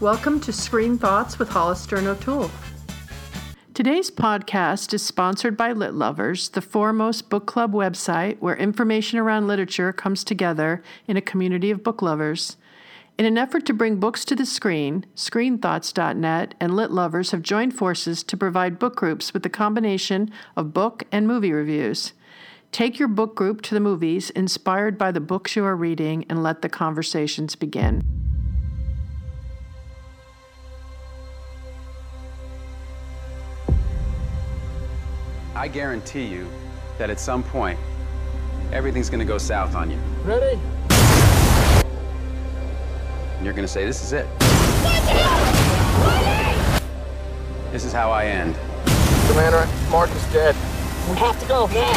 Welcome to Screen Thoughts with Hollister and O'Toole. Today's podcast is sponsored by Lit Lovers, the foremost book club website where information around literature comes together in a community of book lovers. In an effort to bring books to the screen, ScreenThoughts.net and Lit Lovers have joined forces to provide book groups with a combination of book and movie reviews. Take your book group to the movies inspired by the books you are reading and let the conversations begin. I guarantee you that at some point, everything's gonna go south on you. Ready? And you're gonna say, this is it. This is how I end. Commander, Mark is dead. We have to go now.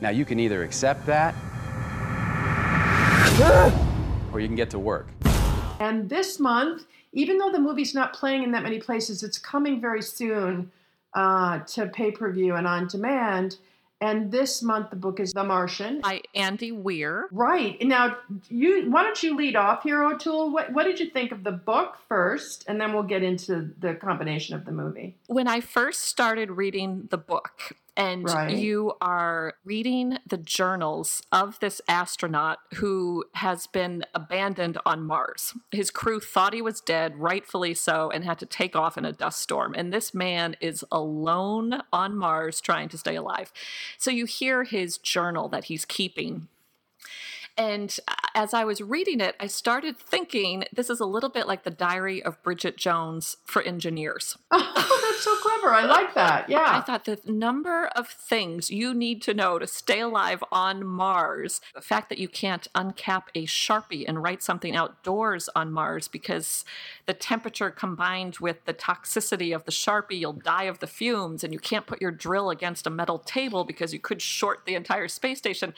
Now you can either accept that, or you can get to work. And this month, even though the movie's not playing in that many places, it's coming very soon uh, to pay per view and on demand. And this month, the book is The Martian. by Andy Weir. Right now, you why don't you lead off here, O'Toole? What, what did you think of the book first, and then we'll get into the combination of the movie. When I first started reading the book, and Right. you are reading the journals of this astronaut who has been abandoned on Mars. His crew thought he was dead, rightfully so, and had to take off in a dust storm. And this man is alone on Mars trying to stay alive. So you hear his journal that he's keeping And uh, as I was reading it, I started thinking this is a little bit like the diary of Bridget Jones for engineers. Oh, that's so clever. I like that. Yeah. I thought the number of things you need to know to stay alive on Mars, the fact that you can't uncap a Sharpie and write something outdoors on Mars because the temperature combined with the toxicity of the Sharpie, you'll die of the fumes, and you can't put your drill against a metal table because you could short the entire space station.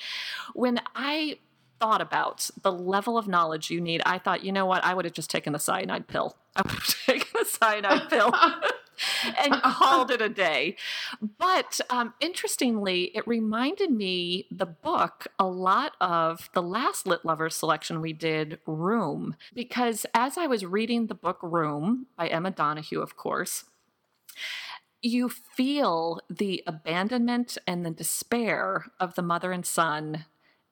When I thought about the level of knowledge you need, I thought, you know what, I would have just taken the cyanide pill. I would have taken the cyanide pill and called it a day. But um, interestingly, it reminded me the book a lot of the last Lit Lovers selection we did, Room, because as I was reading the book Room by Emma Donoghue, of course, you feel the abandonment and the despair of the mother and son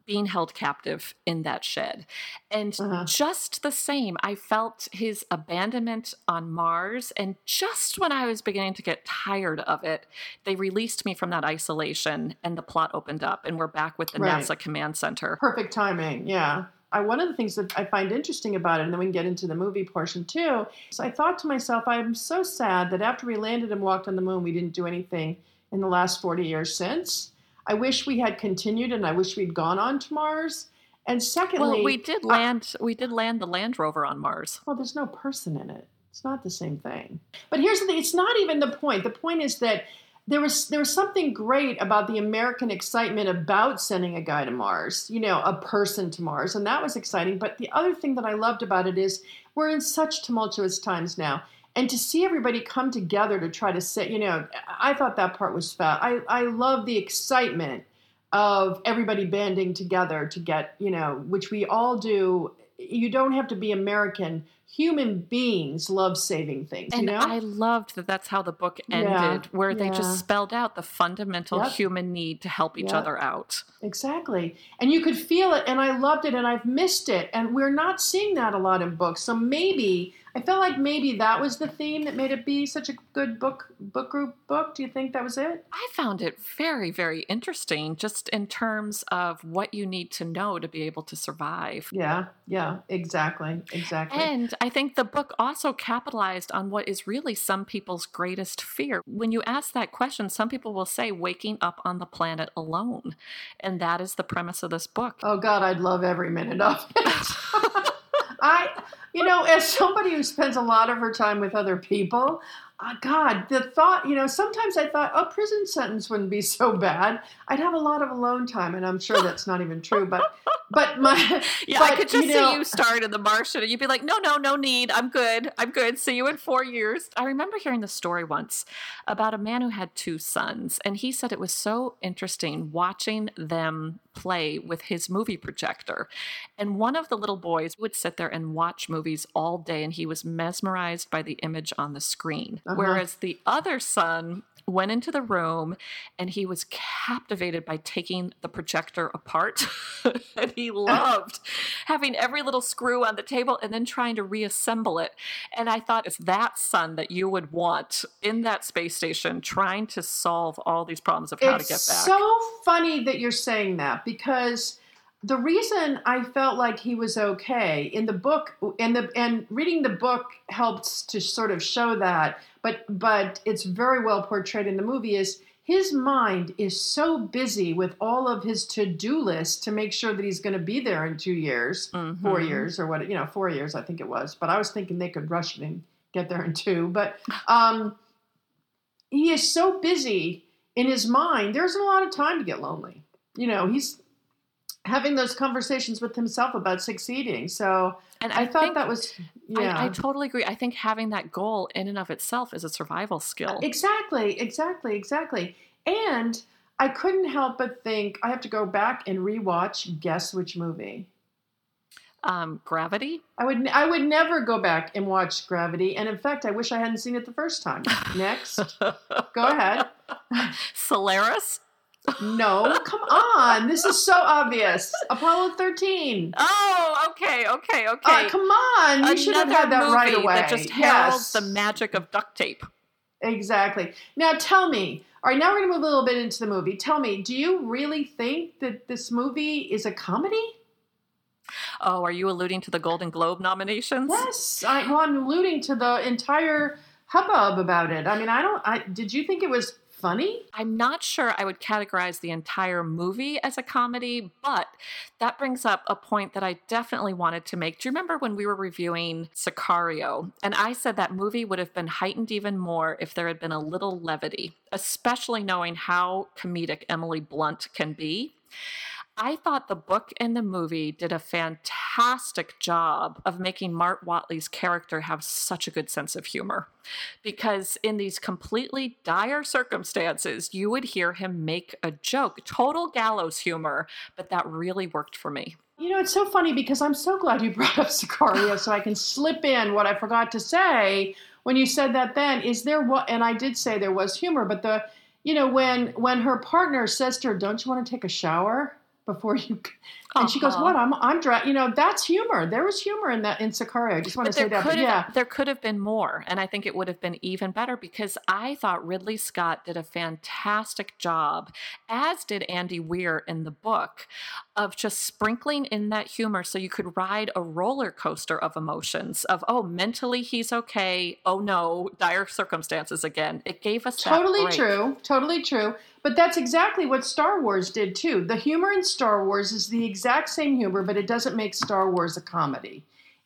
being held captive in that shed. And Uh-huh. just the same, I felt his abandonment on Mars. And just when I was beginning to get tired of it, they released me from that isolation and the plot opened up, and we're back with the Right. NASA command center. Perfect timing. Yeah. I, one of the things that I find interesting about it, and then we can get into the movie portion too. So I thought to myself, I'm so sad that after we landed and walked on the moon, we didn't do anything in the last 40 years since. I wish we had continued, and I wish we'd gone on to Mars. And secondly, Well, we did I- land. we did land the Land Rover on Mars. Well, there's no person in it. It's not the same thing. But here's the thing: it's not even the point. The point is that there was there was something great about the American excitement about sending a guy to Mars. You know, a person to Mars, and that was exciting. But the other thing that I loved about it is we're in such tumultuous times now. And to see everybody come together to try to say, you know, I thought that part was fat. I, I love the excitement of everybody banding together to get, you know, which we all do. You don't have to be American. Human beings love saving things, And you know? I loved that that's how the book ended, Yeah, where they yeah. just spelled out the fundamental Yep. human need to help each Yep. other out. Exactly. And you could feel it, and I loved it, and I've missed it. And we're not seeing that a lot in books. So maybe, I felt like maybe that was the theme that made it be such a good book, book group book. Do you think that was it? I found it very, very interesting just in terms of what you need to know to be able to survive. Yeah, yeah, exactly, exactly. And I think the book also capitalized on what is really some people's greatest fear. When you ask that question, some people will say waking up on the planet alone. And that is the premise of this book. Oh God, I'd love every minute of it. I, you know, as somebody who spends a lot of her time with other people, uh, God, the thought, you know, sometimes I thought a prison sentence wouldn't be so bad. I'd have a lot of alone time, and I'm sure that's not even true. But, but my, Yeah, I could just you know, see you start in The Martian and you'd be like, no, no, no need. I'm good. I'm good. See you in four years. I remember hearing the story once about a man who had two sons, and he said it was so interesting watching them play with his movie projector. And one of the little boys would sit there and watch movies all day, and he was mesmerized by the image on the screen. Uh-huh. Whereas the other son went into the room and he was captivated by taking the projector apart. and he loved having every little screw on the table and then trying to reassemble it. And I thought, it's that son that you would want in that space station trying to solve all these problems of how it's to get back. It's so funny that you're saying that because the reason I felt like he was okay in the book and the and reading the book helps to sort of show that, but but it's very well portrayed in the movie is his mind is so busy with all of his to-do list to make sure that he's going to be there in two years, four Mhm. years or what you know, four years I think it was. But I was thinking they could rush it and get there in two. But um, he is so busy in his mind. There isn't a lot of time to get lonely. You know, he's having those conversations with himself about succeeding. So And I, thought that was yeah. I, I totally agree. I think having that goal in and of itself is a survival skill. Exactly, exactly, exactly. And I couldn't help but think I have to go back and rewatch. Guess which movie? Um, gravity. I would I would never go back and watch Gravity. And in fact, I wish I hadn't seen it the first time. Next, go ahead. Solaris. No, come on. This is so obvious. Apollo thirteen. Oh, okay, okay, okay. Uh, come on, you should have had that right away. That just heralds yes, the magic of duct tape. exactly. Now tell me. All right, now we're going to move a little bit into the movie. Tell me, do you really think that this movie is a comedy? Oh, are you alluding to the Golden Globe nominations? Yes. I, well, I'm alluding to the entire hubbub about it. I mean, I don't. I did you think it was funny? I'm not sure I would categorize the entire movie as a comedy, but that brings up a point that I definitely wanted to make. Do you remember when we were reviewing Sicario? And I said that movie would have been heightened even more if there had been a little levity, especially knowing how comedic Emily Blunt can be. I thought the book and the movie did a fantastic job of making Mark Watney's character have such a good sense of humor. Because in these completely dire circumstances, you would hear him make a joke, total gallows humor, but that really worked for me. You know, it's so funny because I'm so glad you brought up Sicario so I can slip in what I forgot to say when you said that then. Is there what and I did say there was humor, but the you know, when when her partner says to her, Don't you want to take a shower before you and she goes, Uh-huh. What? I'm I'm dry you know, that's humor. There was humor in that in Sicario. I just want But to say that. But could yeah. have, there could have been more, and I think it would have been even better because I thought Ridley Scott did a fantastic job, as did Andy Weir in the book, of just sprinkling in that humor so you could ride a roller coaster of emotions. Of oh, mentally he's okay. Oh no, dire circumstances again. It gave us Totally true. Totally true. But that's exactly what Star Wars did too. The humor in Star Wars is the exact same humor, but it doesn't make Star Wars a comedy.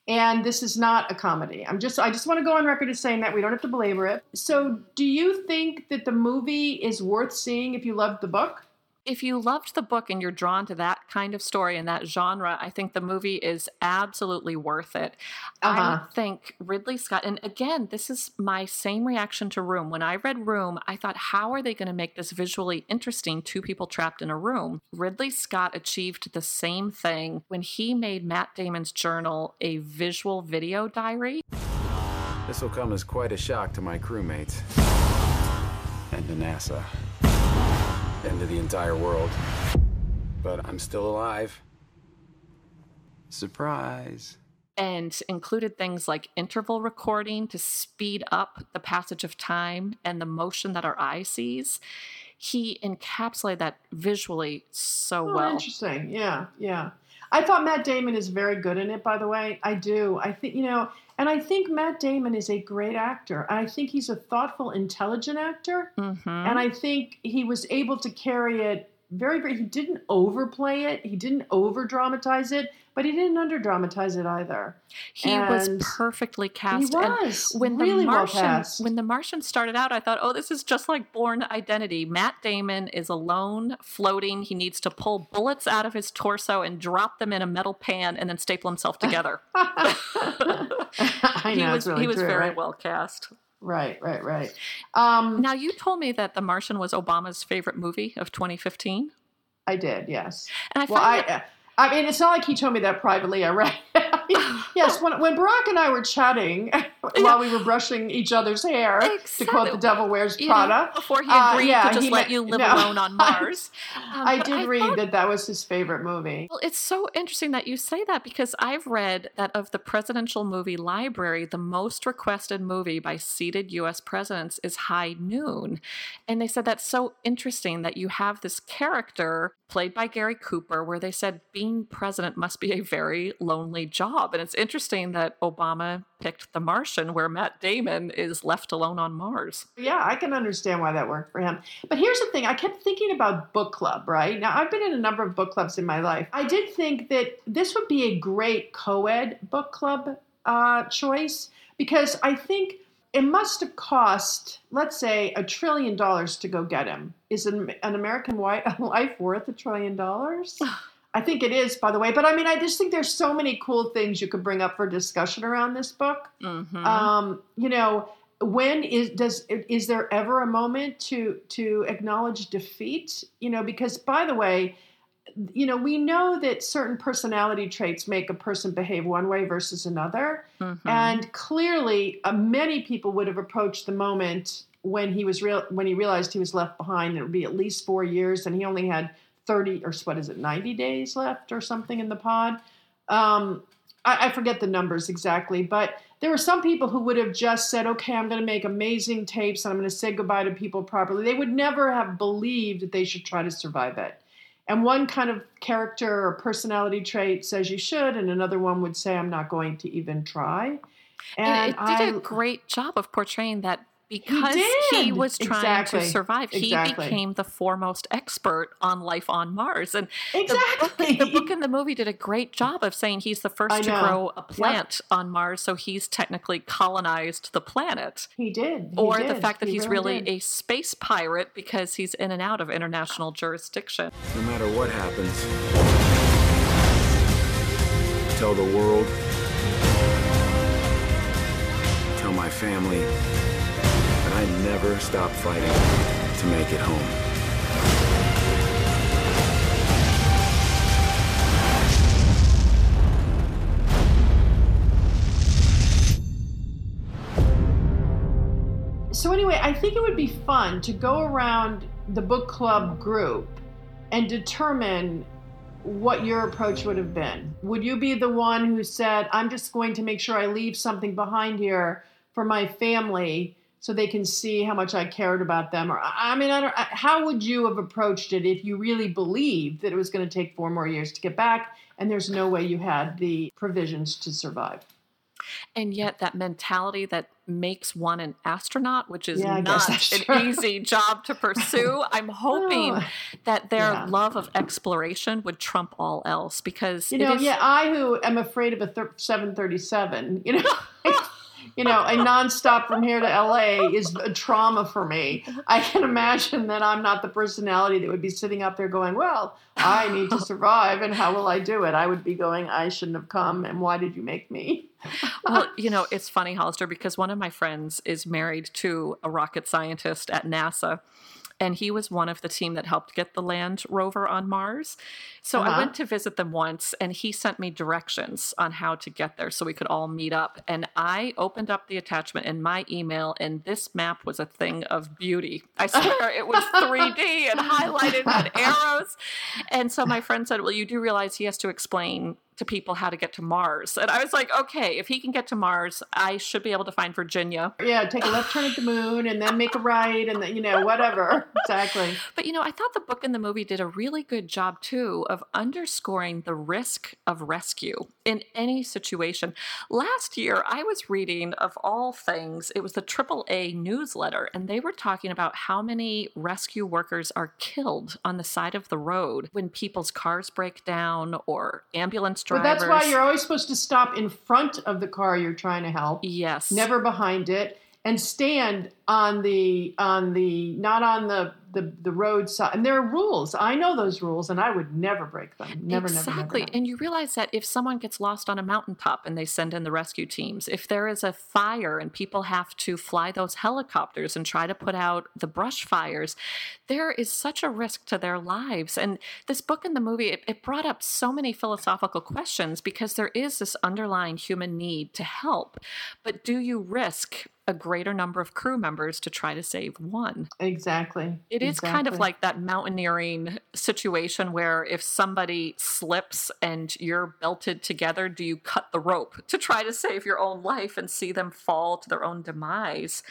And this is not a comedy. I'm just I just want to go on record as saying that we don't have to belabor it. So, do you think that the movie is worth seeing if you loved the book? If you loved the book and you're drawn to that kind of story and that genre, I think the movie is absolutely worth it. Uh-huh. I think Ridley Scott, and again, this is my same reaction to Room. When I read Room, I thought, how are they going to make this visually interesting? Two people trapped in a room. Ridley Scott achieved the same thing when he made Matt Damon's journal a visual video diary. This will come as quite a shock to my crewmates. And to NASA. And to the entire world. But I'm still alive. Surprise. and included things like interval recording to speed up the passage of time and the motion that our eye sees. He encapsulated that visually so Oh, well. interesting. Yeah, yeah. I thought Matt Damon is very good in it, by the way. I do. I think, you know, and I think Matt Damon is a great actor. I think he's a thoughtful, intelligent actor. Mhm. And I think he was able to carry it very, very, he didn't overplay it, he didn't over dramatize it, but he didn't under dramatize it either. he was and perfectly He cast. and was when really the well Martian cast. when the Martian started out, I thought, oh, this is just like Bourne Identity. Matt Damon is alone, floating. He needs to pull bullets out of his torso and drop them in a metal pan, and then staple himself together. I he know, was really he was true, very right? well cast. Right, right, right. Um, Now, you told me that The Martian was Obama's favorite movie of 2015. I did, yes. And I Well, I, that- I mean, it's not like he told me that privately. I read. yes, when, when Barack and I were chatting while we were brushing each other's hair, to quote the Devil Wears you know, Prada, before he uh, agreed yeah, to just he let you live no. alone on Mars. Um, I did read thought- that that was his favorite movie. Well, it's so interesting that you say that because I've read that of the presidential movie library, the most requested movie by seated US presidents is High Noon. And they said that's so interesting that you have this character played by Gary Cooper where they said being president must be a very lonely job. And it's interesting that Obama picked The Martian where Matt Damon is left alone on Mars. Yeah, I can understand why that worked for him. But here's the thing I kept thinking about book club, right? Now, I've been in a number of book clubs in my life. I did think that this would be a great co ed book club uh, choice because I think it must have cost, let's say, a trillion dollars to go get him. Is an, an American life worth a trillion dollars? I think it is, by the way. But I mean, I just think there's so many cool things you could bring up for discussion around this book Mhm. um, you know when is does is there ever a moment to to acknowledge defeat you know because by the way you know we know that certain personality traits make a person behave one way versus another. Mhm. and clearly uh, many people would have approached the moment when he was real when he realized he was left behind it would be at least four years and he only had 30 or what is it 90 days left or something in the pod? Um, I, I forget the numbers exactly but there were some people who would have just said okay i'm going to make amazing tapes and i'm going to say goodbye to people properly. They would never have believed that they should try to survive it and one kind of character or personality trait says you should and another one would say i'm not going to even try. And, it did I- a great job of portraying that because he, did. was trying Exactly. to survive, he Exactly. became the foremost expert on life on Mars. And the exactly book, the book and the movie did a great job of saying he's the I first to know. grow a plant on Mars, so he's technically colonized the planet. he did he or the fact that He he's really did. a space pirate because he's in and out of international jurisdiction. No matter what happens, tell the world, tell my family that I never stop fighting to make it home. So anyway, I think it would be fun to go around the book club group and determine what your approach would have been. Would you be the one who said, "I'm just going to make sure I leave something behind here for my family so they can see how much I cared about them?" Or I mean, I don't, I- how would you have approached it if you really believed that it was going to take four more years to get back and there's no way you had the provisions to survive? And yet, that mentality that makes one an astronaut, which is Yeah, not an true. easy job to pursue, I'm hoping Oh. that their Yeah. love of exploration would trump all else because You know, is- yeah, I who am afraid of a thir- 737, you know, you know, a nonstop from here to LA is a trauma for me. I can imagine that I'm not the personality that would be sitting up there going, "Well, I need to survive, and how will I do it?" I would be going, "I shouldn't have come, and why did you make me?" well, you know, it's funny, Hollister, because one of my friends is married to a rocket scientist at NASA. And he was one of the team that helped get the land rover on Mars. So I Uh-huh. went to visit them once, and he sent me directions on how to get there so we could all meet up. And I opened up the attachment in my email, and this map was a thing of beauty. I swear it was 3D and highlighted with arrows. And so my friend said, Well, you do realize he has to explain to people how to get to Mars. And I was like, okay, if he can get to Mars, I should be able to find Virginia. Yeah, take a left turn at the moon, and then make a right, and then, you know, whatever. Exactly. But you know, I thought the book and the movie did a really good job too of underscoring the risk of rescue in any situation. Last year, I was reading, of all things, it was the AAA newsletter, and they were talking about how many rescue workers are killed on the side of the road when people's cars break down or ambulance But that's why you're always supposed to stop in front of the car you're trying to help. Yes. never behind it, and stand on the on the not on the the the roadside. And there are rules. I know those rules, and I would never break them. Never, exactly. never, never, never. And you realize that if someone gets lost on a mountaintop and they send in the rescue teams, if there is a fire and people have to fly those helicopters and try to put out the brush fires, there is such a risk to their lives. And this book and the movie, it, it brought up so many philosophical questions because there is this underlying human need to help. But do you risk a greater number of crew members to try to save one. Exactly. It is exactly. kind of like that mountaineering situation where if somebody slips and you're belted together, do you cut the rope to try to save your own life and see them fall to their own demise?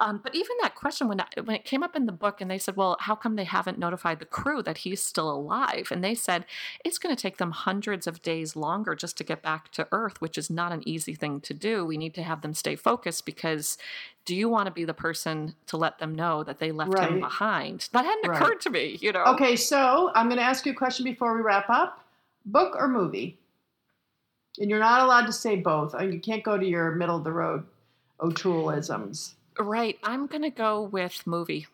Um, but even that question, when, when it came up in the book and they said, well, how come they haven't notified the crew that he's still alive? And they said, it's going to take them hundreds of days longer just to get back to Earth, which is not an easy thing to do. We need to have them stay focused because do you want to be the person to let them know that they left Right. him behind? That hadn't Right. occurred to me, you know. Okay, so I'm going to ask you a question before we wrap up. Book or movie? And you're not allowed to say both. Uh, You can't go to your middle of the road O'Tooleisms. Right. I'm going to go with movie.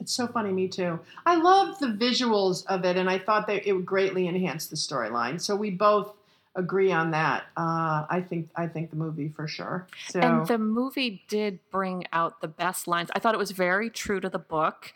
It's so funny, me too. I love the visuals of it, and I thought that it would greatly enhance the storyline. So we both agree on that. Uh, I think I think the movie for sure. So And the movie did bring out the best lines. I thought it was very true to the book.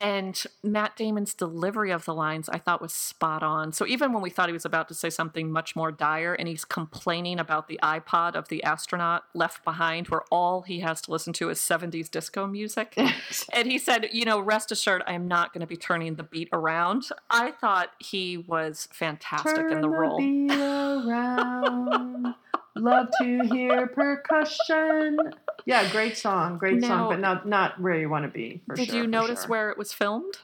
And Matt Damon's delivery of the lines I thought was spot on. So even when we thought he was about to say something much more dire and he's complaining about the iPod of the astronaut left behind, where all he has to listen to is 70s disco music. and he said, You know, rest assured, I am not going to be turning the beat around. I thought he was fantastic Turn in the role. Love to hear percussion. Yeah, great song, great Now- song, but not not where you want to be. For Did sure, you notice sure. where it was filmed?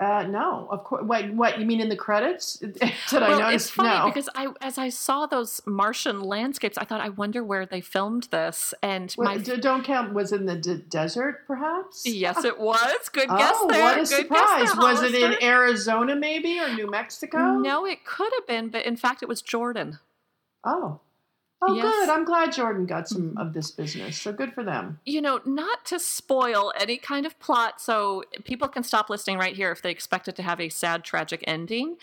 Uh, no, of course. What? What you mean in the credits? Did I well, notice? it's funny no. because I, as I saw those Martian landscapes, I thought, I wonder where they filmed this. And Well, my d- don't count. Was in the d- desert, perhaps? yes, it was. Good guess oh, there. what a Good surprise! Guess there, was it in Arizona, maybe, or New Mexico? No, it could have been, but in fact, it was Jordan. Oh, oh, Yes. Mm-hmm. good. I'm glad Jordan got some of this business. So good for them. You know, not to spoil any kind of plot, so people can stop listening right here if they expect it to have a sad, tragic ending.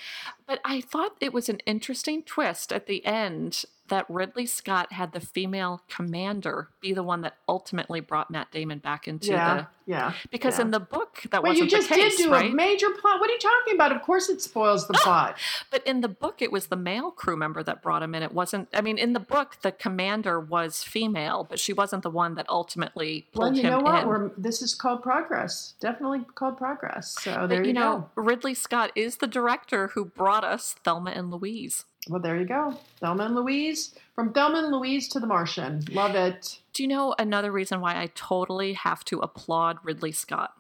But I thought it was an interesting twist at the end that Ridley Scott had the female commander be the one that ultimately brought Matt Damon back into yeah, the yeah. Yeah. Because yeah. in the book, that wasn't you just the case, did do right? a major plot. What are you talking about? Of course, it spoils the ah, plot. but in the book, it was the male crew member that brought him in. It wasn't. I mean, in the book, the commander was female, but she wasn't the one that ultimately well, pulled you him know what? in. We're, this is called progress. Definitely called progress. So but there you, you know, go. Ridley Scott is the director who brought us Thelma and Louise. Well, there you go. Thelma and Louise. From Thelma and Louise to The Martian. Love it. Do you know another reason why I totally have to applaud Ridley Scott?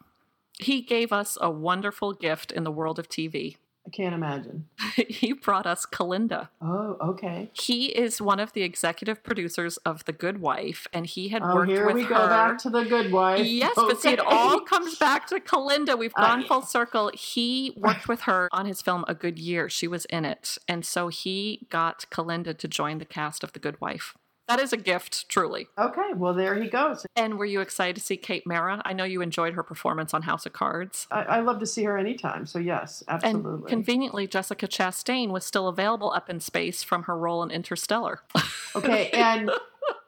He gave us a wonderful gift in the world of TV. I can't imagine. he brought us Kalinda. Oh, okay. He is one of the executive producers of The Good Wife, and he had Oh, worked here with we her. go back to the good wife. Yes, but see, it all comes back to Kalinda. We've gone full circle. He worked with her on his film A Good Year. She was in it. And so he got Kalinda to join the cast of The Good Wife. That is a gift, truly. Okay, well, there he goes. And were you excited to see Kate Mara? I know you enjoyed her performance on House of Cards. I, I love to see her anytime. So, yes, absolutely. And conveniently, Jessica Chastain was still available up in space from her role in Interstellar. Okay, and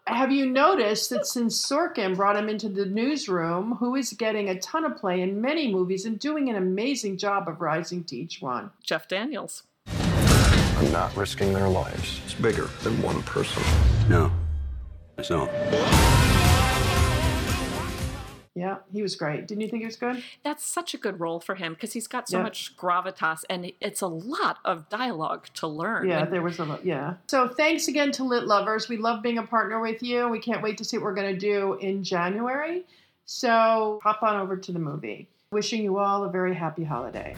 have you noticed that since Sorkin brought him into the newsroom, who is getting a ton of play in many movies and doing an amazing job of rising to each one? Jeff Daniels. I'm not risking their lives. It's bigger than one person. No, it's not. Yeah, he was great. Didn't you think he was good? That's such a good role for him because he's got so Yeah. much gravitas and it's a lot of dialogue to learn. Yeah, And there was a lot. Yeah. So thanks again to Lit Lovers. We love being a partner with you. We can't wait to see what we're going to do in January. So hop on over to the movie. Wishing you all a very happy holiday.